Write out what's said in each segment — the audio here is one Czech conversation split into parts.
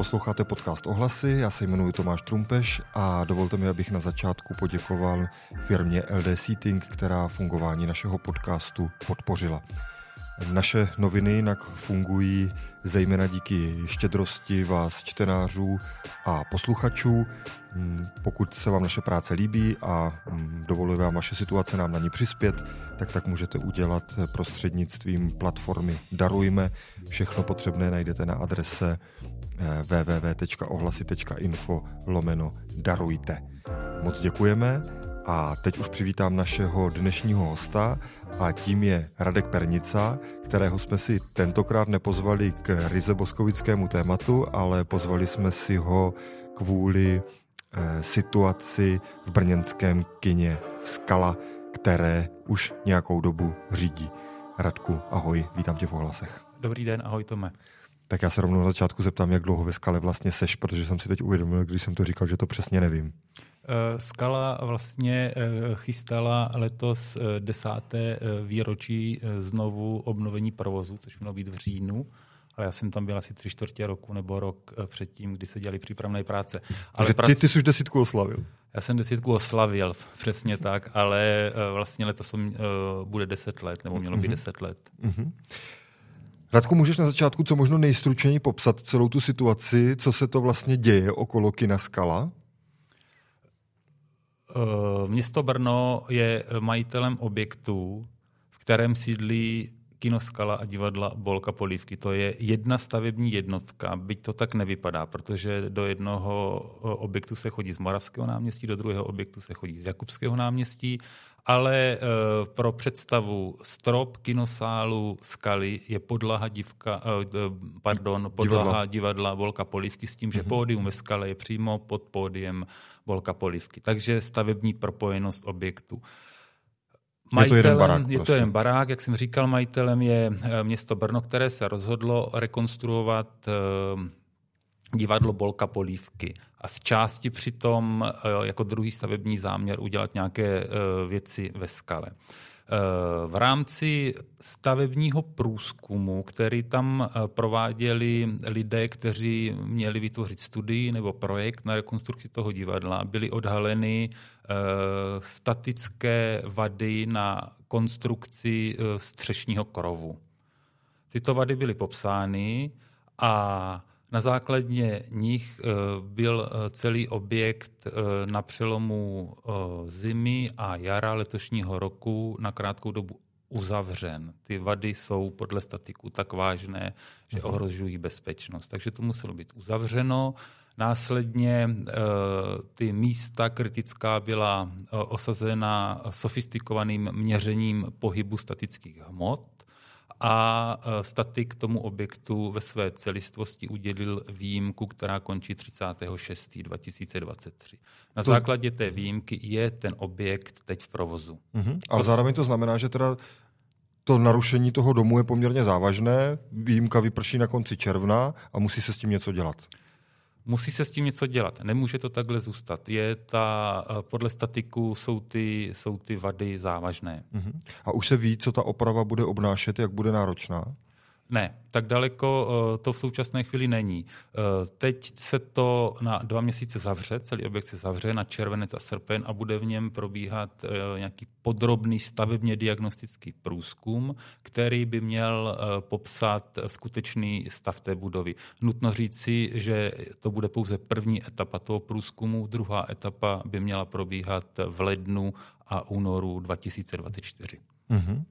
Posloucháte podcast Ohlasy, já se jmenuji Tomáš Trumpeš a dovolte mi, abych na začátku poděkoval firmě LD Seating, která fungování našeho podcastu podpořila. Naše noviny jinak fungují zejména díky štědrosti vás čtenářů a posluchačů. Hmm, pokud se vám naše práce líbí a hmm, dovoluje vám vaše situace nám na ní přispět, tak tak můžete udělat prostřednictvím platformy Darujme. Všechno potřebné najdete na adrese eh, www.ohlasy.info lomeno darujte. Moc děkujeme a teď už přivítám našeho dnešního hosta a tím je Radek Pernica, kterého jsme si tentokrát nepozvali k ryze boskovickému tématu, ale pozvali jsme si ho kvůli e, situaci v brněnském kině Skala, které už nějakou dobu řídí. Radku, ahoj, vítám tě v ohlasech. Dobrý den, ahoj Tome. Tak já se rovnou na začátku zeptám, jak dlouho ve Skale vlastně seš, protože jsem si teď uvědomil, když jsem to říkal, že to přesně nevím. Eh, Skala vlastně eh, chystala letos eh, desáté výročí znovu obnovení provozu, což mělo být v říjnu ale já jsem tam byl asi tři čtvrtě roku nebo rok předtím, kdy se dělali přípravné práce. Ale ty, prac... ty jsi už desítku oslavil. Já jsem desítku oslavil, přesně tak, ale vlastně letos bude deset let, nebo mělo být mhm. deset let. Mm-hmm. Radku, můžeš na začátku co možno nejstručněji popsat celou tu situaci, co se to vlastně děje okolo kina Skala? Eh, město Brno je majitelem objektu, v kterém sídlí Kinoskala a divadla Bolka Polívky. To je jedna stavební jednotka, byť to tak nevypadá, protože do jednoho objektu se chodí z Moravského náměstí, do druhého objektu se chodí z Jakubského náměstí, ale e, pro představu strop kinosálu Skaly je podlaha, divka, e, pardon, podlaha divadla, divadla Bolka Polívky s tím, že mm-hmm. pódium ve Skale je přímo pod pódiem Bolka Polívky. Takže stavební propojenost objektu. Majitelem, je to jeden barák. Je prostě. to jeden barák, jak jsem říkal, majitelem je eh, město Brno, které se rozhodlo rekonstruovat eh, divadlo Bolka Polívky a z části přitom eh, jako druhý stavební záměr udělat nějaké věci ve skale. V rámci stavebního průzkumu, který tam prováděli lidé, kteří měli vytvořit studii nebo projekt na rekonstrukci toho divadla, byly odhaleny Eh, statické vady na konstrukci eh, střešního krovu. Tyto vady byly popsány a na základě nich eh, byl celý objekt na přelomu zimy a jara letošního roku na krátkou dobu uzavřen. Ty vady jsou podle statiku tak vážné, že mhm. ohrožují bezpečnost. Takže to muselo být uzavřeno. Následně eh, ty místa kritická byla eh, osazena sofistikovaným měřením pohybu statických hmot a eh, statik tomu objektu ve své celistvosti udělil výjimku, která končí 36. 2023. Na to... základě té výjimky je ten objekt teď v provozu. Uh-huh. Ale to... zároveň to znamená, že teda to narušení toho domu je poměrně závažné, výjimka vyprší na konci června a musí se s tím něco dělat. Musí se s tím něco dělat. Nemůže to takhle zůstat. Je ta, eh, podle statiku jsou ty, jsou ty vady závažné. Uh-huh. A už se ví, co ta oprava bude obnášet, jak bude náročná? Ne, tak daleko eh, to v současné chvíli není. Eh, teď se to na dva měsíce zavře, celý objekt se zavře na červenec a srpen a bude v něm probíhat eh, nějaký podrobný stavebně diagnostický průzkum, který by měl popsat skutečný stav té budovy. Nutno říci, že to bude pouze první etapa toho průzkumu, druhá etapa by měla probíhat v lednu a únoru 2024. Mm-hmm.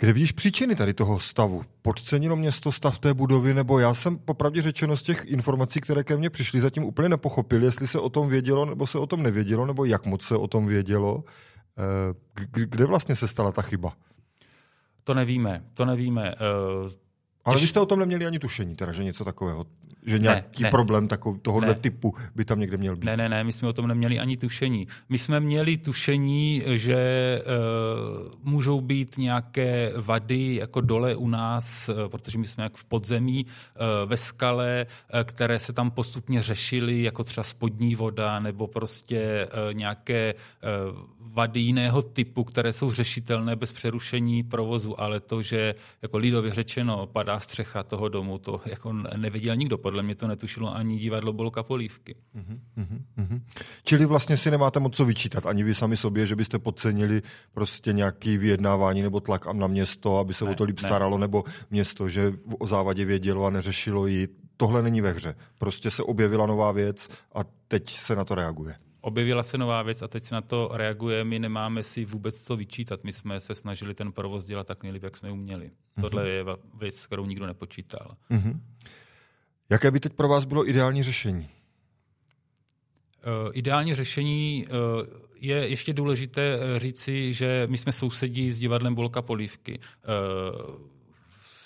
Kde vidíš příčiny tady toho stavu? Podcenilo město stav té budovy, nebo já jsem popravdě řečeno z těch informací, které ke mně přišly, zatím úplně nepochopil, jestli se o tom vědělo, nebo se o tom nevědělo, nebo jak moc se o tom vědělo. Eh, kde vlastně se stala ta chyba? To nevíme, to nevíme. Eh, ale vy jste o tom neměli ani tušení, teda, že něco takového, že nějaký ne, ne, problém takový, tohohle ne, typu by tam někde měl být. Ne, ne, ne, my jsme o tom neměli ani tušení. My jsme měli tušení, že uh, můžou být nějaké vady jako dole u nás, uh, protože my jsme jak v podzemí uh, ve skale, uh, které se tam postupně řešily, jako třeba spodní voda nebo prostě uh, nějaké uh, vady jiného typu, které jsou řešitelné bez přerušení provozu, ale to, že jako lidově řečeno padá střecha toho domu, to jako nevěděl nikdo. Podle mě to netušilo ani divadlo Bolka Polívky. Uh-huh, uh-huh. Čili vlastně si nemáte moc co vyčítat, ani vy sami sobě, že byste podcenili prostě nějaký vyjednávání nebo tlak na město, aby se ne, o to líp ne. staralo, nebo město, že o závadě vědělo a neřešilo ji. Tohle není ve hře. Prostě se objevila nová věc a teď se na to reaguje objevila se nová věc a teď se na to reaguje. My nemáme si vůbec co vyčítat. My jsme se snažili ten provoz dělat tak nejlíp, jak jsme uměli. Mm-hmm. Tohle je věc, kterou nikdo nepočítal. Mm-hmm. Jaké by teď pro vás bylo ideální řešení? Uh, ideální řešení uh, je ještě důležité eh, říci, že my jsme sousedí s divadlem Bolka Polívky. Uh,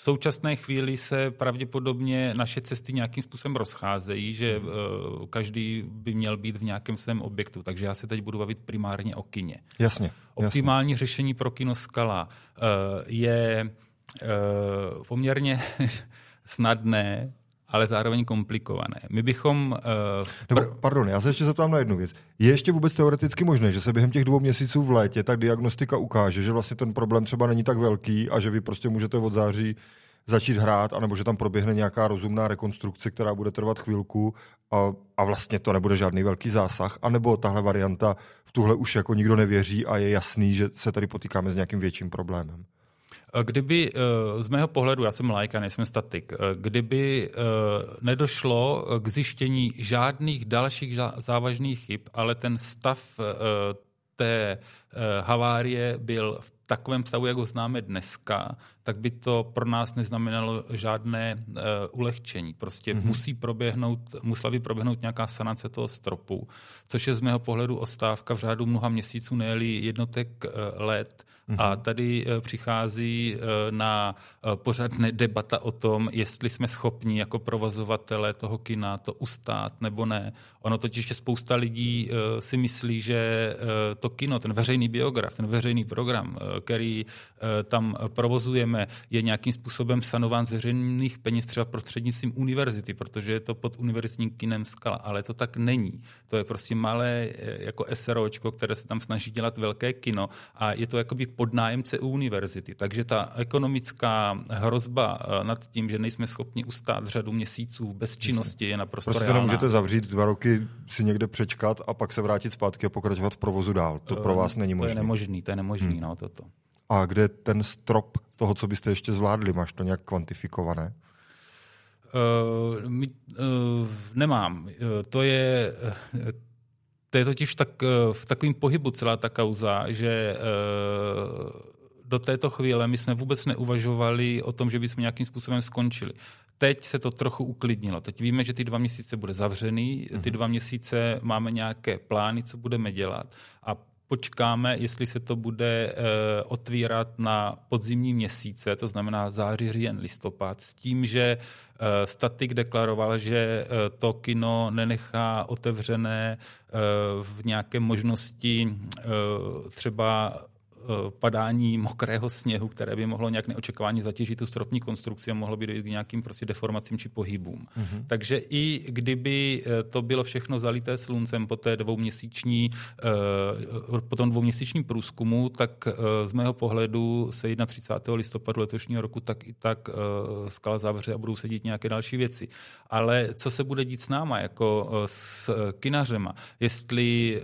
současné chvíli se pravděpodobně naše cesty nějakým způsobem rozcházejí, že uh, každý by měl být v nějakém svém objektu. Takže já se teď budu bavit primárně o kině. Jasně. Optimální jasně. řešení pro kino Skala uh, je uh, poměrně snadné, ale zároveň komplikované. My bychom... Uh, Nebo, pardon, já se ještě zeptám na jednu věc. Je ještě vůbec teoreticky možné, že se během těch dvou měsíců v létě tak diagnostika ukáže, že vlastně ten problém třeba není tak velký a že vy prostě můžete od září začít hrát, anebo že tam proběhne nějaká rozumná rekonstrukce, která bude trvat chvilku a, a vlastně to nebude žádný velký zásah, anebo tahle varianta v tuhle už jako nikdo nevěří a je jasný, že se tady potýkáme s nějakým větším problémem. Kdyby eh, z mého pohledu, já jsem lajka, nejsem statik, eh, kdyby eh, nedošlo k zjištění žádných dalších závažných chyb, ale ten stav té havárie byl v takovém stavu, jak ho známe dneska, tak by to pro nás neznamenalo žádné uh, ulehčení. Prostě mm-hmm. musí proběhnout, musela by proběhnout nějaká sanace toho stropu, což je z mého pohledu ostávka v řádu mnoha měsíců, ne jednotek uh, let. Mm-hmm. A tady uh, přichází uh, na uh, pořádné debata o tom, jestli jsme schopni jako provozovatele toho kina to ustát nebo ne. Ono totiž, že spousta lidí uh, si myslí, že uh, to kino, ten veřejný biograf, ten veřejný program, uh, který uh, tam provozujeme, je nějakým způsobem sanován z veřejných peněz třeba prostřednictvím univerzity, protože je to pod univerzitním kinem Skala, ale to tak není. To je prostě malé eh, jako SROčko, které se tam snaží dělat velké kino a je to jakoby podnájemce u univerzity. Takže ta ekonomická hrozba eh, nad tím, že nejsme schopni ustát řadu měsíců bez činnosti, je naprosto prostě reálná. nemůžete zavřít dva roky, si někde přečkat a pak se vrátit zpátky a pokračovat v provozu dál. To pro eh, vás není možné. To je nemožný, to je nemožný, hmm. no, toto. A kde ten strop toho, co byste ještě zvládli? Máš to nějak kvantifikované? Uh, my, uh, nemám. Uh, to je, uh, to je totiž tak, uh, v takovém pohybu celá ta kauza, že uh, do této chvíle my jsme vůbec neuvažovali o tom, že bychom nějakým způsobem skončili. Teď se to trochu uklidnilo. Teď víme, že ty dva měsíce bude zavřený, ty mhm. dva měsíce máme nějaké plány, co budeme dělat. A počkáme, jestli se to bude uh, otvírat na podzimní měsíce, to znamená září, říjen, listopad, s tím, že uh, statik deklaroval, že uh, to kino nenechá otevřené v nějaké možnosti třeba Eh, padání mokrého sněhu, které by mohlo nějak neočekávání zatěžit tu stropní konstrukci a mohlo by dojít k nějakým prostě deformacím či pohybům. Mm-hmm. Takže i kdyby eh, to bylo všechno zalité sluncem po té dvouměsíční, eh, po tom dvouměsíčním průzkumu, tak z mého pohledu se 31. listopadu letošního roku tak i tak skala zavře a budou sedět nějaké další věci. Ale co se bude dít s náma, jako s kinařema, jestli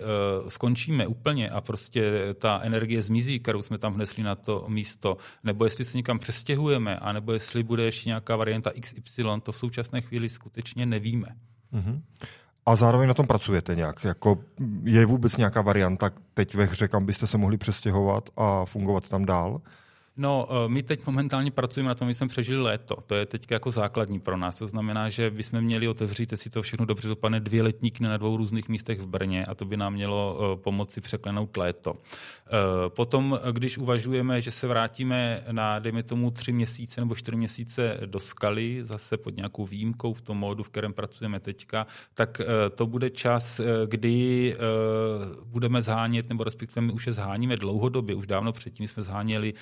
skončíme úplně a prostě ta energie zmizí vizí, kterou jsme tam vnesli na to místo, nebo jestli se někam přestěhujeme, anebo jestli bude ještě nějaká varianta XY, to v současné chvíli skutečně nevíme. Mm-hmm. A zároveň na tom pracujete nějak? Jako je vůbec nějaká varianta teď ve hře, kam byste se mohli přestěhovat a fungovat tam dál? No, eh, my teď momentálně pracujeme na tom, že jsme přežili léto. To je teď jako základní pro nás. To znamená, že bychom měli otevřít, jestli to všechno dobře dopadne, dvě letní kny na dvou různých místech v Brně a to by nám mělo eh, pomoci překlenout léto. Eh, potom, když uvažujeme, že se vrátíme na, dejme tomu, tři měsíce nebo čtyři měsíce do skaly, zase pod nějakou výjimkou v tom módu, v kterém pracujeme teďka, tak to bude čas, kdy budeme zhánět, nebo respektive my už je zháníme dlouhodobě, už dávno předtím jsme zháněli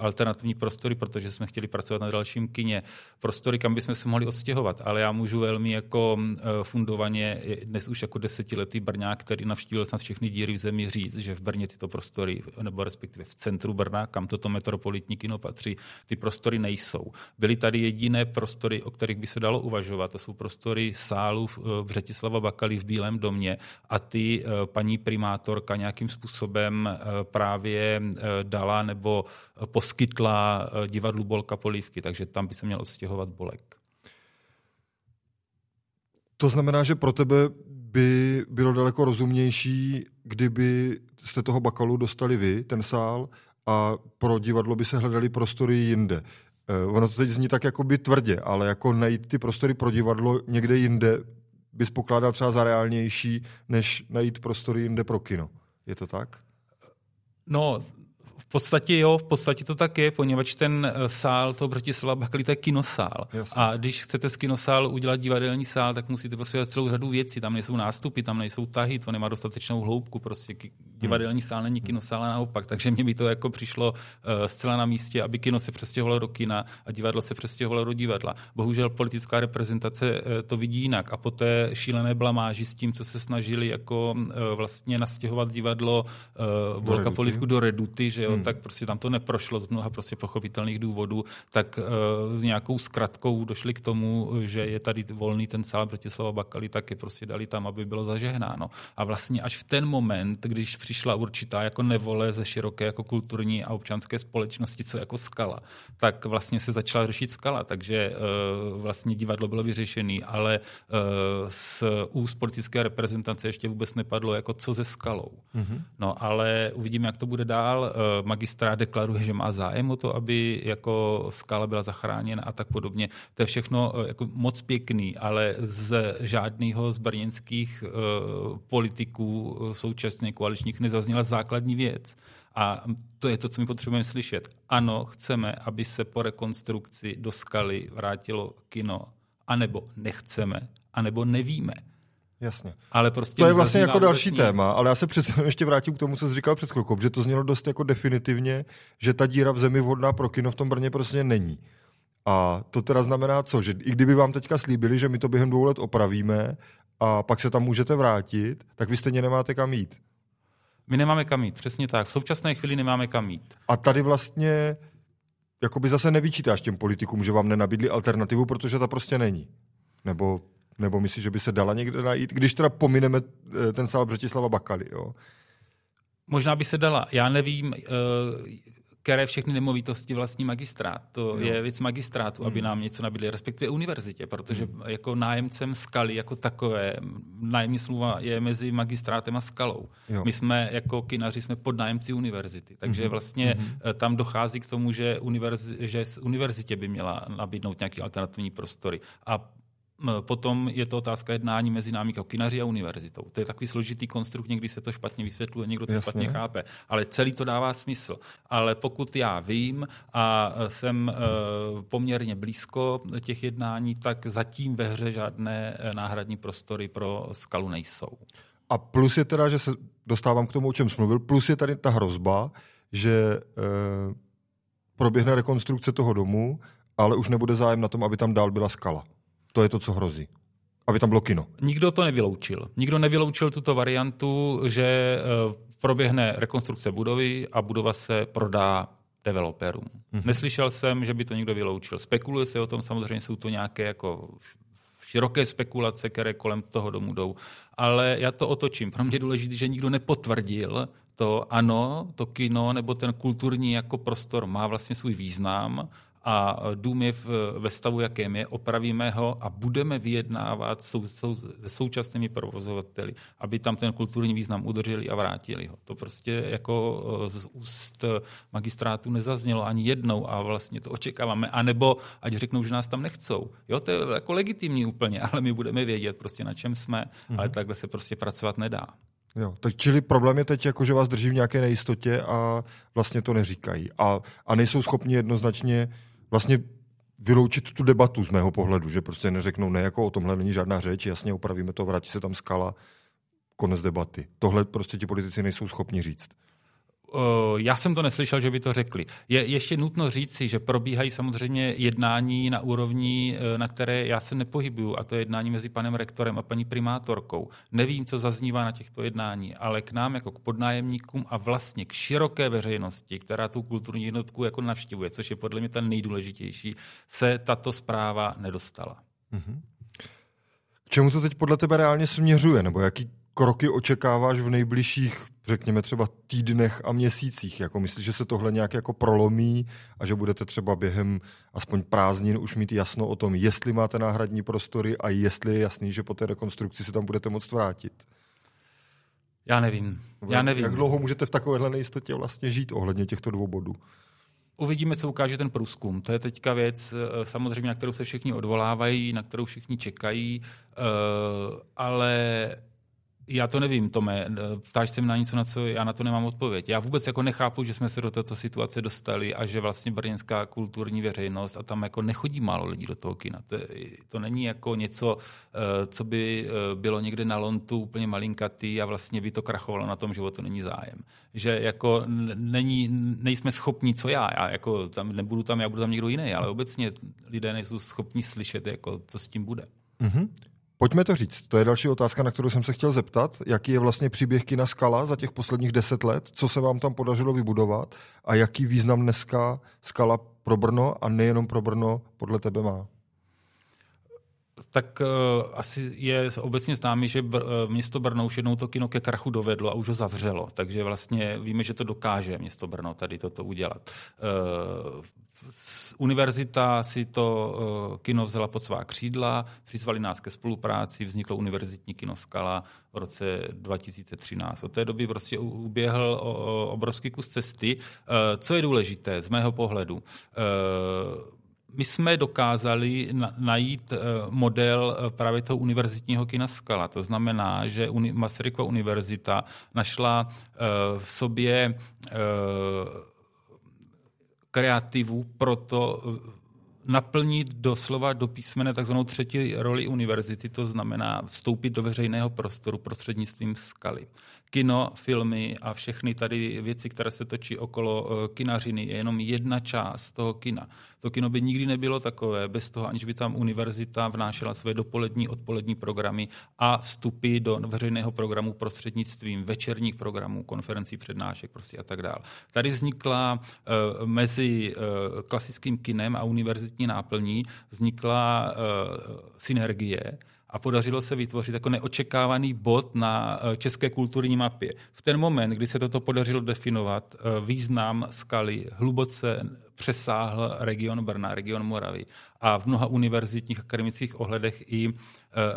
alternativní prostory, protože jsme chtěli pracovat na dalším kině. Prostory, kam bychom se mohli odstěhovat, ale já můžu velmi jako fundovaně, dnes už jako desetiletý Brňák, který navštívil snad všechny díry v zemi říct, že v Brně tyto prostory, nebo respektive v centru Brna, kam toto metropolitní kino patří, ty prostory nejsou. Byly tady jediné prostory, o kterých by se dalo uvažovat. To jsou prostory sálu v Břetislava Bakaly v Bílém domě a ty paní primátorka nějakým způsobem právě dala nebo poskytla divadlu Bolka polívky, takže tam by se měl odstěhovat Bolek. To znamená, že pro tebe by bylo daleko rozumnější, kdyby jste toho bakalu dostali vy, ten sál, a pro divadlo by se hledali prostory jinde. Eh, ono to teď zní tak jakoby tvrdě, ale jako najít ty prostory pro divadlo někde jinde bys pokládal třeba za reálnější, než najít prostory jinde pro kino. Je to tak? No, podstatě jo, v podstatě to tak je, poněvadž ten eh, sál toho Bratislava Bakalí, to je kinosál. Jasně. A když chcete z kinosálu udělat divadelní sál, tak musíte prostě celou řadu věcí. Tam nejsou nástupy, tam nejsou tahy, to nemá dostatečnou hloubku. Prostě divadelní hmm. sál není kinosál a naopak. Takže mně by to jako přišlo uh, zcela na místě, aby kino se přestěhovalo do kina a divadlo se přestěhovalo do divadla. Bohužel politická reprezentace uh, to vidí jinak. A po té šílené blamáži s tím, co se snažili jako uh, vlastně nastěhovat divadlo uh, Volka Polivku do Reduty, že jo, hmm. tak prostě tam to neprošlo z mnoha prostě pochopitelných důvodů, tak uh, s nějakou zkratkou došli k tomu, že je tady volný ten sál Bratislava Bakaly, tak je prostě dali tam, aby bylo zažehnáno. A vlastně až v ten moment, když přišla určitá jako nevole ze široké jako kulturní a občanské společnosti, co jako skala, tak vlastně se začala řešit skala, takže uh, vlastně divadlo bylo vyřešené, ale uh, z úst politické reprezentace ještě vůbec nepadlo, jako co ze skalou. Mm-hmm. No ale uvidíme, jak to bude dál. Uh, magistrát deklaruje, že má zájem o to, aby jako skala byla zachráněna a tak podobně. To je všechno uh, jako moc pěkný, ale z žádného z brněnských uh, politiků současně koaličních nezazněla základní věc. A to je to, co my potřebujeme slyšet. Ano, chceme, aby se po rekonstrukci do skaly vrátilo kino, anebo nechceme, anebo nevíme. Jasně. Ale prostě to je vlastně jako další téma, ale já se přece ještě vrátím k tomu, co jsi říkal před chvilkou, že to znělo dost jako definitivně, že ta díra v zemi vhodná pro kino v tom Brně prostě není. A to teda znamená co? Že i kdyby vám teďka slíbili, že my to během dvou let opravíme a pak se tam můžete vrátit, tak vy stejně nemáte kam jít. My nemáme kam jít, přesně tak. V současné chvíli nemáme kam jít. A tady vlastně jakoby zase nevyčítáš těm politikům, že vám nenabídli alternativu, protože ta prostě není. Nebo, nebo myslíš, že by se dala někde najít? Když teda pomineme eh, ten sál Břetislava Bakaly, jo? Možná by se dala. Já nevím, eh, které všechny nemovitosti vlastní magistrát. To jo. je věc magistrátu, hmm. aby nám něco nabídli, respektive univerzitě, protože hmm. jako nájemcem skaly jako takové, nájemní sluva je mezi magistrátem a skalou. Jo. My jsme jako kinaři jsme pod nájemci univerzity, takže hmm. vlastně hmm. tam dochází k tomu, že, univerzi, že univerzitě by měla nabídnout nějaký alternativní prostory. A Potom je to otázka jednání mezi námi jako kinaři a univerzitou. To je takový složitý konstrukt, někdy se to špatně vysvětluje, někdo to Jasně. špatně chápe, ale celý to dává smysl. Ale pokud já vím a jsem eh, poměrně blízko těch jednání, tak zatím ve hře žádné eh, náhradní prostory pro skalu nejsou. A plus je teda, že se dostávám k tomu, o čem jsem mluvil, plus je tady ta hrozba, že eh, proběhne rekonstrukce toho domu, ale už nebude zájem na tom, aby tam dál byla skala. To je to, co hrozí. Aby tam bylo kino. Nikdo to nevyloučil. Nikdo nevyloučil tuto variantu, že eh, proběhne rekonstrukce budovy a budova se prodá developerům. Mm-hmm. Neslyšel jsem, že by to někdo vyloučil. Spekuluje se o tom, samozřejmě jsou to nějaké jako široké spekulace, které kolem toho domu jdou. Ale já to otočím. Pro mě je důležité, že nikdo nepotvrdil to, ano, to kino nebo ten kulturní jako prostor má vlastně svůj význam a dům je v, ve stavu, jakém je, opravíme ho a budeme vyjednávat sou, sou, se současnými provozovateli, aby tam ten kulturní význam udrželi a vrátili ho. To prostě jako eh, z úst magistrátu nezaznělo ani jednou a vlastně to očekáváme. A nebo ať řeknou, že nás tam nechcou. Jo, to je jako legitimní úplně, ale my budeme vědět prostě na čem jsme, mm-hmm. ale takhle se prostě pracovat nedá. Jo, tak čili problém je teď, jako, že vás drží v nějaké nejistotě a vlastně to neříkají. A, a nejsou schopni jednoznačně vlastně vyloučit tu debatu z mého pohledu, že prostě neřeknou, ne, jako o tomhle není žádná řeč, jasně opravíme to, vrátí se tam skala, konec debaty. Tohle prostě ti politici nejsou schopni říct. Já jsem to neslyšel, že by to řekli. Je ještě nutno říci, že probíhají samozřejmě jednání na úrovni, e, na které já se nepohybuju, a to je jednání mezi panem rektorem a paní primátorkou. Nevím, co zaznívá na těchto jednání, ale k nám jako k podnájemníkům a vlastně k široké veřejnosti, která tu kulturní jednotku jako navštěvuje, což je podle mě ten nejdůležitější, se tato zpráva nedostala. Mm-hmm. K čemu to teď podle tebe reálně směřuje, nebo jaký kroky očekáváš v nejbližších, řekněme třeba týdnech a měsících? Jako myslíš, že se tohle nějak jako prolomí a že budete třeba během aspoň prázdnin už mít jasno o tom, jestli máte náhradní prostory a jestli je jasný, že po té rekonstrukci se tam budete moct vrátit? Já nevím. Já nevím. Jak dlouho můžete v takovéhle nejistotě vlastně žít ohledně těchto dvou bodů? Uvidíme, co ukáže ten průzkum. To je teďka věc, eh, samozřejmě, na kterou se všichni odvolávají, na kterou všichni čekají, eh, ale já to nevím, Tome. Ptáš se na něco, na co já na to nemám odpověď. Já vůbec jako nechápu, že jsme se do této situace dostali a že vlastně brněnská kulturní veřejnost a tam jako nechodí málo lidí do toho kina. To, to není jako něco, eh, co by eh, bylo někde na lontu úplně malinkatý a vlastně by to krachovalo na tom, že o to není zájem. Že jako není, nejsme schopni, co já, já jako tam nebudu tam, já budu tam někdo jiný, ale obecně lidé nejsou schopni slyšet, jako, co s tím bude. Mm-hmm. Pojďme to říct. To je další otázka, na kterou jsem se chtěl zeptat. Jaký je vlastně příběh kina Skala za těch posledních deset let? Co se vám tam podařilo vybudovat? A jaký význam dneska Skala pro Brno a nejenom pro Brno podle tebe má? tak uh, asi je obecně známý, že br- uh, město Brno už jednou to kino ke krachu dovedlo a už ho zavřelo. Takže vlastně víme, že to dokáže město Brno tady toto udělat. Uh, univerzita si to uh, kino vzala pod svá křídla, přizvali nás ke spolupráci, vzniklo univerzitní kino Skala v roce 2013. Od té doby prostě uběhl obrovský kus cesty. Uh, co je důležité z mého pohledu? Uh, my jsme dokázali na, najít model právě toho univerzitního kina Skala. To znamená, že Masarykova univerzita našla v sobě kreativu proto eh, naplnit doslova do písmene takzvanou třetí roli univerzity, to znamená vstoupit do veřejného prostoru prostřednictvím skaly kino, filmy a všechny tady věci, které se točí okolo eh, kinařiny, je jenom jedna část toho kina. To kino by nikdy nebylo takové, bez toho, aniž by tam univerzita vnášela své dopolední, odpolední programy a vstupy do veřejného programu prostřednictvím večerních programů, konferencí, přednášek prostě a tak dále. Tady vznikla uh, mezi uh, klasickým kinem a univerzitní náplní vznikla synergie, a podařilo se vytvořit jako neočekávaný bod na eh, české kulturní mapě. V ten moment, kdy se toto podařilo definovat, eh, význam skaly hluboce přesáhl region Brna, region Moravy a v mnoha univerzitních akademických ohledech i e,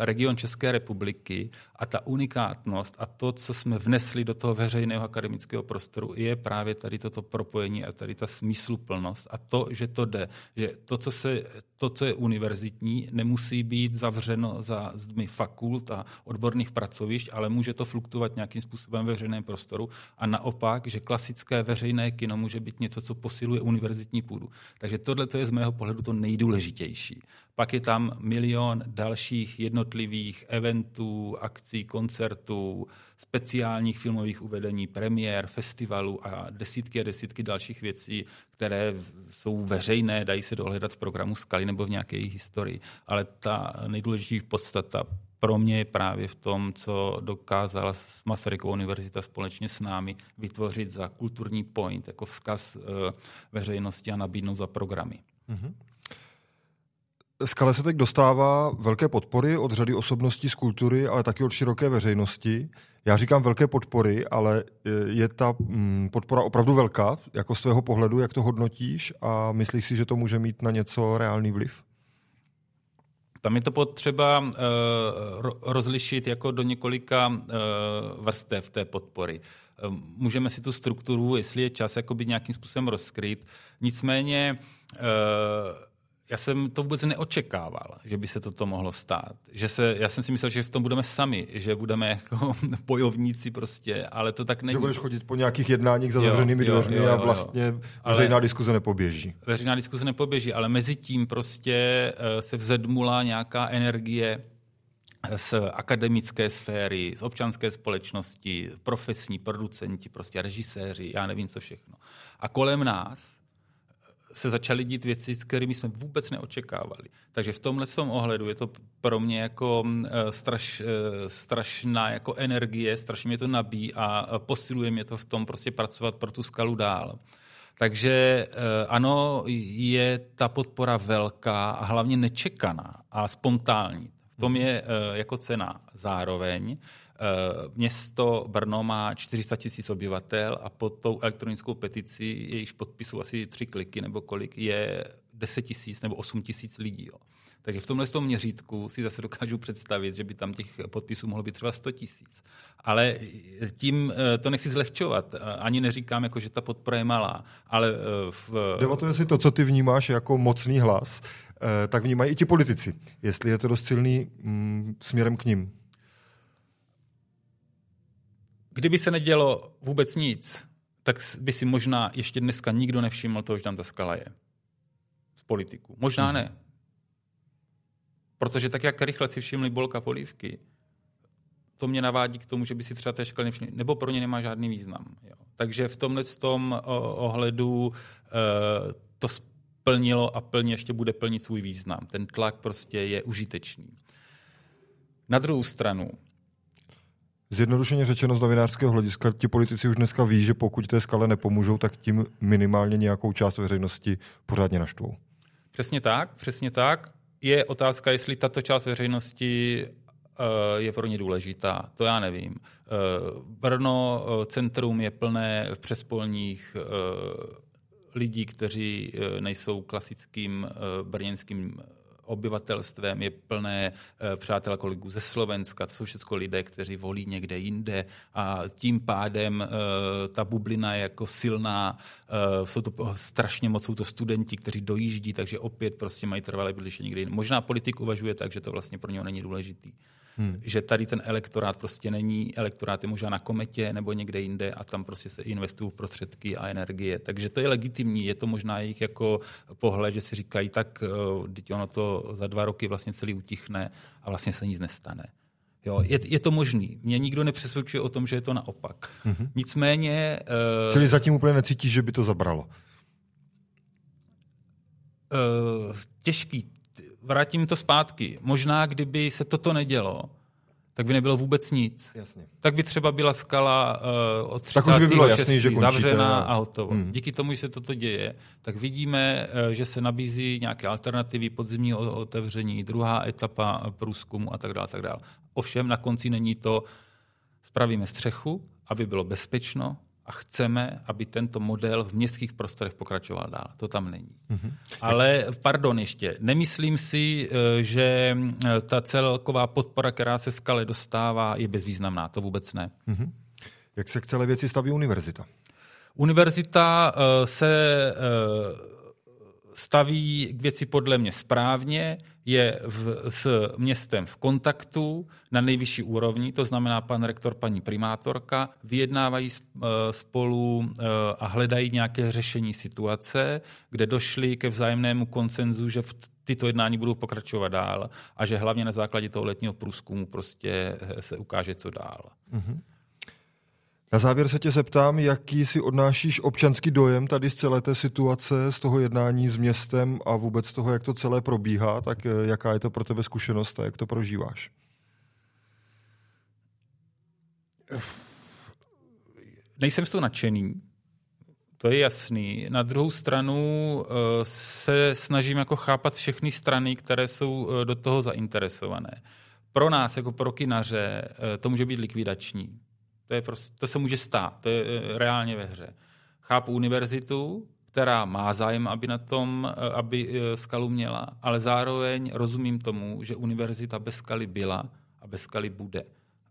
region České republiky. A ta unikátnost a to, co jsme vnesli do toho veřejného akademického prostoru, je právě tady toto propojení a tady ta smysluplnost a to, že to jde. Že to, co, se, to, co je univerzitní, nemusí být zavřeno za zdmi fakult a odborných pracovišť, ale může to fluktuovat nějakým způsobem ve veřejném prostoru. A naopak, že klasické veřejné kino může být něco, co posiluje univerzitní půdu. Takže tohle je z mého pohledu to nejdůležitější nejdůležitější. Pak je tam milion dalších jednotlivých eventů, akcí, koncertů, speciálních filmových uvedení, premiér, festivalů a desítky a desítky dalších věcí, které jsou veřejné, dají se dohledat v programu Skaly nebo v nějaké jejich historii. Ale ta nejdůležitější podstata pro mě je právě v tom, co dokázala Masaryková univerzita společně s námi vytvořit za kulturní point, jako vzkaz eh, veřejnosti a nabídnout za programy. Mm-hmm. Skale se teď dostává velké podpory od řady osobností z kultury, ale taky od široké veřejnosti. Já říkám velké podpory, ale je ta mm, podpora opravdu velká, jako z tvého pohledu, jak to hodnotíš a myslíš si, že to může mít na něco reálný vliv? Tam je to potřeba uh, rozlišit jako do několika uh, vrstev té podpory. Uh, můžeme si tu strukturu, jestli je čas, jakoby nějakým způsobem rozkryt. Nicméně uh, já jsem to vůbec neočekával, že by se toto mohlo stát. Že se, já jsem si myslel, že v tom budeme sami, že budeme jako bojovníci prostě, ale to tak není. Že budeš chodit po nějakých jednáních za zavřenými dveřmi a vlastně veřejná diskuze nepoběží. Veřejná diskuze nepoběží, ale mezi tím prostě uh, se vzedmula nějaká energie z akademické sféry, z občanské společnosti, profesní producenti, prostě režiséři, já nevím co všechno. A kolem nás se začaly dít věci, s kterými jsme vůbec neočekávali. Takže v tomhle tom ohledu je to pro mě jako eh, straš, eh, strašná jako energie, strašně mě to nabíjí a posiluje mě to v tom prostě pracovat pro tu skalu dál. Takže eh, ano, je ta podpora velká a hlavně nečekaná a spontánní. V tom je jako cena zároveň. Město Brno má 400 tisíc obyvatel a pod tou elektronickou peticí, jejíž podpisu asi tři kliky nebo kolik, je 10 tisíc nebo 8 tisíc lidí. Jo. Takže v tomhle tom měřítku si zase dokážu představit, že by tam těch podpisů mohlo být třeba 100 tisíc. Ale tím eh, to nechci zlehčovat. Ani neříkám, jako, že ta podpora je malá. Ale eh, v... Jde o to, jestli to, co ty vnímáš jako mocný hlas, eh, tak vnímají i ti politici. Jestli je to dost silný mm, směrem k ním. Kdyby se nedělo vůbec nic, tak by si možná ještě dneska nikdo nevšiml toho, že tam ta skala je. Z politiku. Možná hmm. ne. Protože tak, jak rychle si všimli bolka polívky, to mě navádí k tomu, že by si třeba té školy nevšimli, nebo pro ně nemá žádný význam. Jo. Takže v tomhle tom ohledu e, to splnilo a plně ještě bude plnit svůj význam. Ten tlak prostě je užitečný. Na druhou stranu, Zjednodušeně řečeno z novinářského hlediska, ti politici už dneska ví, že pokud té skale nepomůžou, tak tím minimálně nějakou část veřejnosti pořádně naštvou. Přesně tak, přesně tak. Je otázka, jestli tato část veřejnosti uh, je pro ně důležitá. To já nevím. Uh, Brno uh, centrum je plné přespolních lidí, kteří nejsou klasickým brněnským obyvatelstvem, je plné eh, přátel kolegů ze Slovenska, to jsou všechno lidé, kteří volí někde jinde a tím pádem eh, ta bublina je jako silná, eh, jsou to strašně moc, jsou to studenti, kteří dojíždí, takže opět prostě mají trvalé bydliště někde jinde. Možná politik uvažuje tak, že to vlastně pro něho není důležitý. Hmm. Že tady ten elektorát prostě není, elektorát je možná na kometě nebo někde jinde a tam prostě se investují prostředky a energie. Takže to je legitimní, je to možná jejich jako pohled, že si říkají, tak teď ono to za dva roky vlastně celý utichne a vlastně se nic nestane. Jo, je, je to možný. Mě nikdo nepřesvědčuje o tom, že je to naopak. Mm-hmm. Nicméně... Uh, Čili zatím úplně necítíš, že by to zabralo? Uh, těžký vrátím to zpátky. Možná, kdyby se toto nedělo, tak by nebylo vůbec nic. Jasně. Tak by třeba byla skala uh, od 30. Tak už by bylo jasný, že zavřená a hotovo. Hmm. Díky tomu, že se toto děje, tak vidíme, uh, že se nabízí nějaké alternativy podzimního otevření, druhá etapa průzkumu a tak dále. Tak dále. Ovšem na konci není to, spravíme střechu, aby bylo bezpečno, a chceme, aby tento model v městských prostorech pokračoval dál. To tam není. Mm-hmm. Ale, pardon ještě, nemyslím si, eh, že eh, ta celková podpora, která se skale dostává, je bezvýznamná. To vůbec ne. Mm-hmm. Jak se k celé věci staví univerzita? Univerzita uh, se staví k věci podle mě správně, je v, s městem v kontaktu na nejvyšší úrovni, to znamená pan rektor, paní primátorka, vyjednávají eh, spolu eh, a hledají nějaké řešení situace, kde došli ke vzájemnému koncenzu, že v tyto jednání budou pokračovat dál a že hlavně na základě toho letního průzkumu prostě eh, se ukáže, co dál. Mm-hmm. Na závěr se tě zeptám, jaký si odnášíš občanský dojem tady z celé té situace, z toho jednání s městem a vůbec z toho, jak to celé probíhá, tak eh, jaká je to pro tebe zkušenost a jak to prožíváš? Nejsem z toho nadšený, to je jasný. Na druhou stranu eh, se snažím jako chápat všechny strany, které jsou eh, do toho zainteresované. Pro nás, jako pro kinaře, to může být likvidační to, je prostě, to se může stát, to je eh, reálně ve hře. Chápu univerzitu, která má zájem, aby na tom, eh, aby eh, skalu měla, ale zároveň rozumím tomu, že univerzita bez skaly byla a bez skaly bude.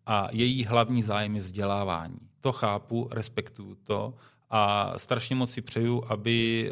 A její hlavní zájem je vzdělávání. To chápu, respektuju to a strašně moc si přeju, aby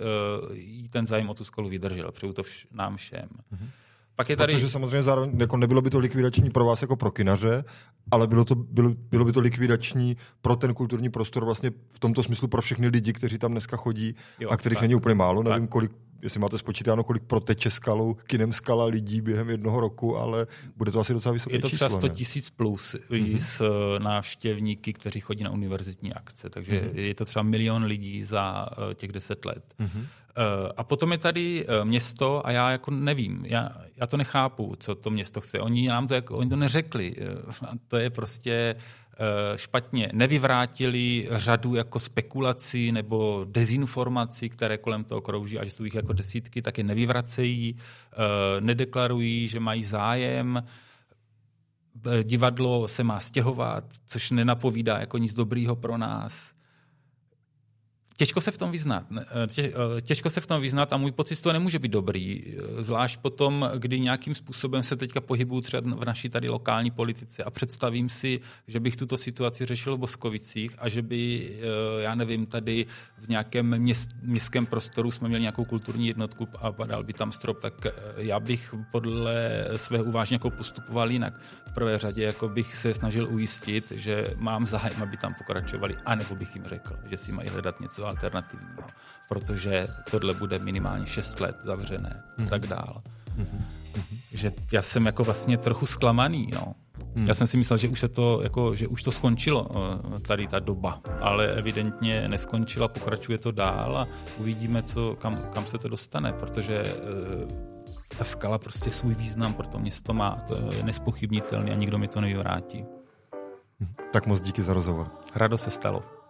jí ten zájem o tu skalu vydržel. Přeju to vš- nám všem. Mm-hmm. Pak je tady... Protože samozřejmě zároveň jako nebylo by to likvidační pro vás jako pro kinaře, ale bylo, to, bylo, bylo by to likvidační pro ten kulturní prostor vlastně v tomto smyslu pro všechny lidi, kteří tam dneska chodí jo, a kterých tak, není úplně málo. Nevím, kolik jestli máte spočítáno, kolik proteče skalou, kinem skala lidí během jednoho roku, ale bude to asi docela vysoké Je to číslo, třeba 100 tisíc plus mm-hmm. s eh, návštěvníky, kteří chodí na univerzitní akce, takže mm-hmm. je to třeba milion lidí za uh, těch deset let. Mm-hmm. Uh, a potom je tady uh, město a já jako nevím, já, já to nechápu, co to město chce. Oni nám to, jako, oni to neřekli. Uh, to je prostě Eh, špatně nevyvrátili řadu jako spekulací nebo dezinformací, které kolem toho krouží, až jsou jich jako desítky, tak je nevyvracejí, eh, nedeklarují, že mají zájem, eh, divadlo se má stěhovat, což nenapovídá jako nic dobrýho pro nás těžko se v tom vyznat. Eh, eh, těžko se v tom vyznat a můj pocit to nemůže být dobrý. Eh, zvlášť potom, kdy nějakým způsobem se teďka pohybuju třeba v naší tady lokální politice a představím si, že bych tuto situaci řešil v Boskovicích a že by, já nevím, tady v nějakém měst, městském prostoru jsme měli nějakou kulturní jednotku a padal by tam strop, tak já bych podle svého uvážně jako postupoval jinak. V prvé řadě jako bych se snažil ujistit, že mám zájem, aby tam pokračovali, anebo bych jim řekl, že si mají hledat něco alternativního, protože tohle bude minimálně 6 let zavřené mm. tak dál. Mm-hmm. Že já jsem jako vlastně trochu zklamaný, no. Hmm. Já jsem si myslel, že už, se to, jako, že už to skončilo, eh, tady ta doba, ale evidentně neskončila, pokračuje to dál a uvidíme, co, kam, kam se to dostane, protože e, ta skala prostě svůj význam pro to město má, to je nespochybnitelný a nikdo mi to nevyvrátí. Tak moc díky za rozhovor. Rado se stalo.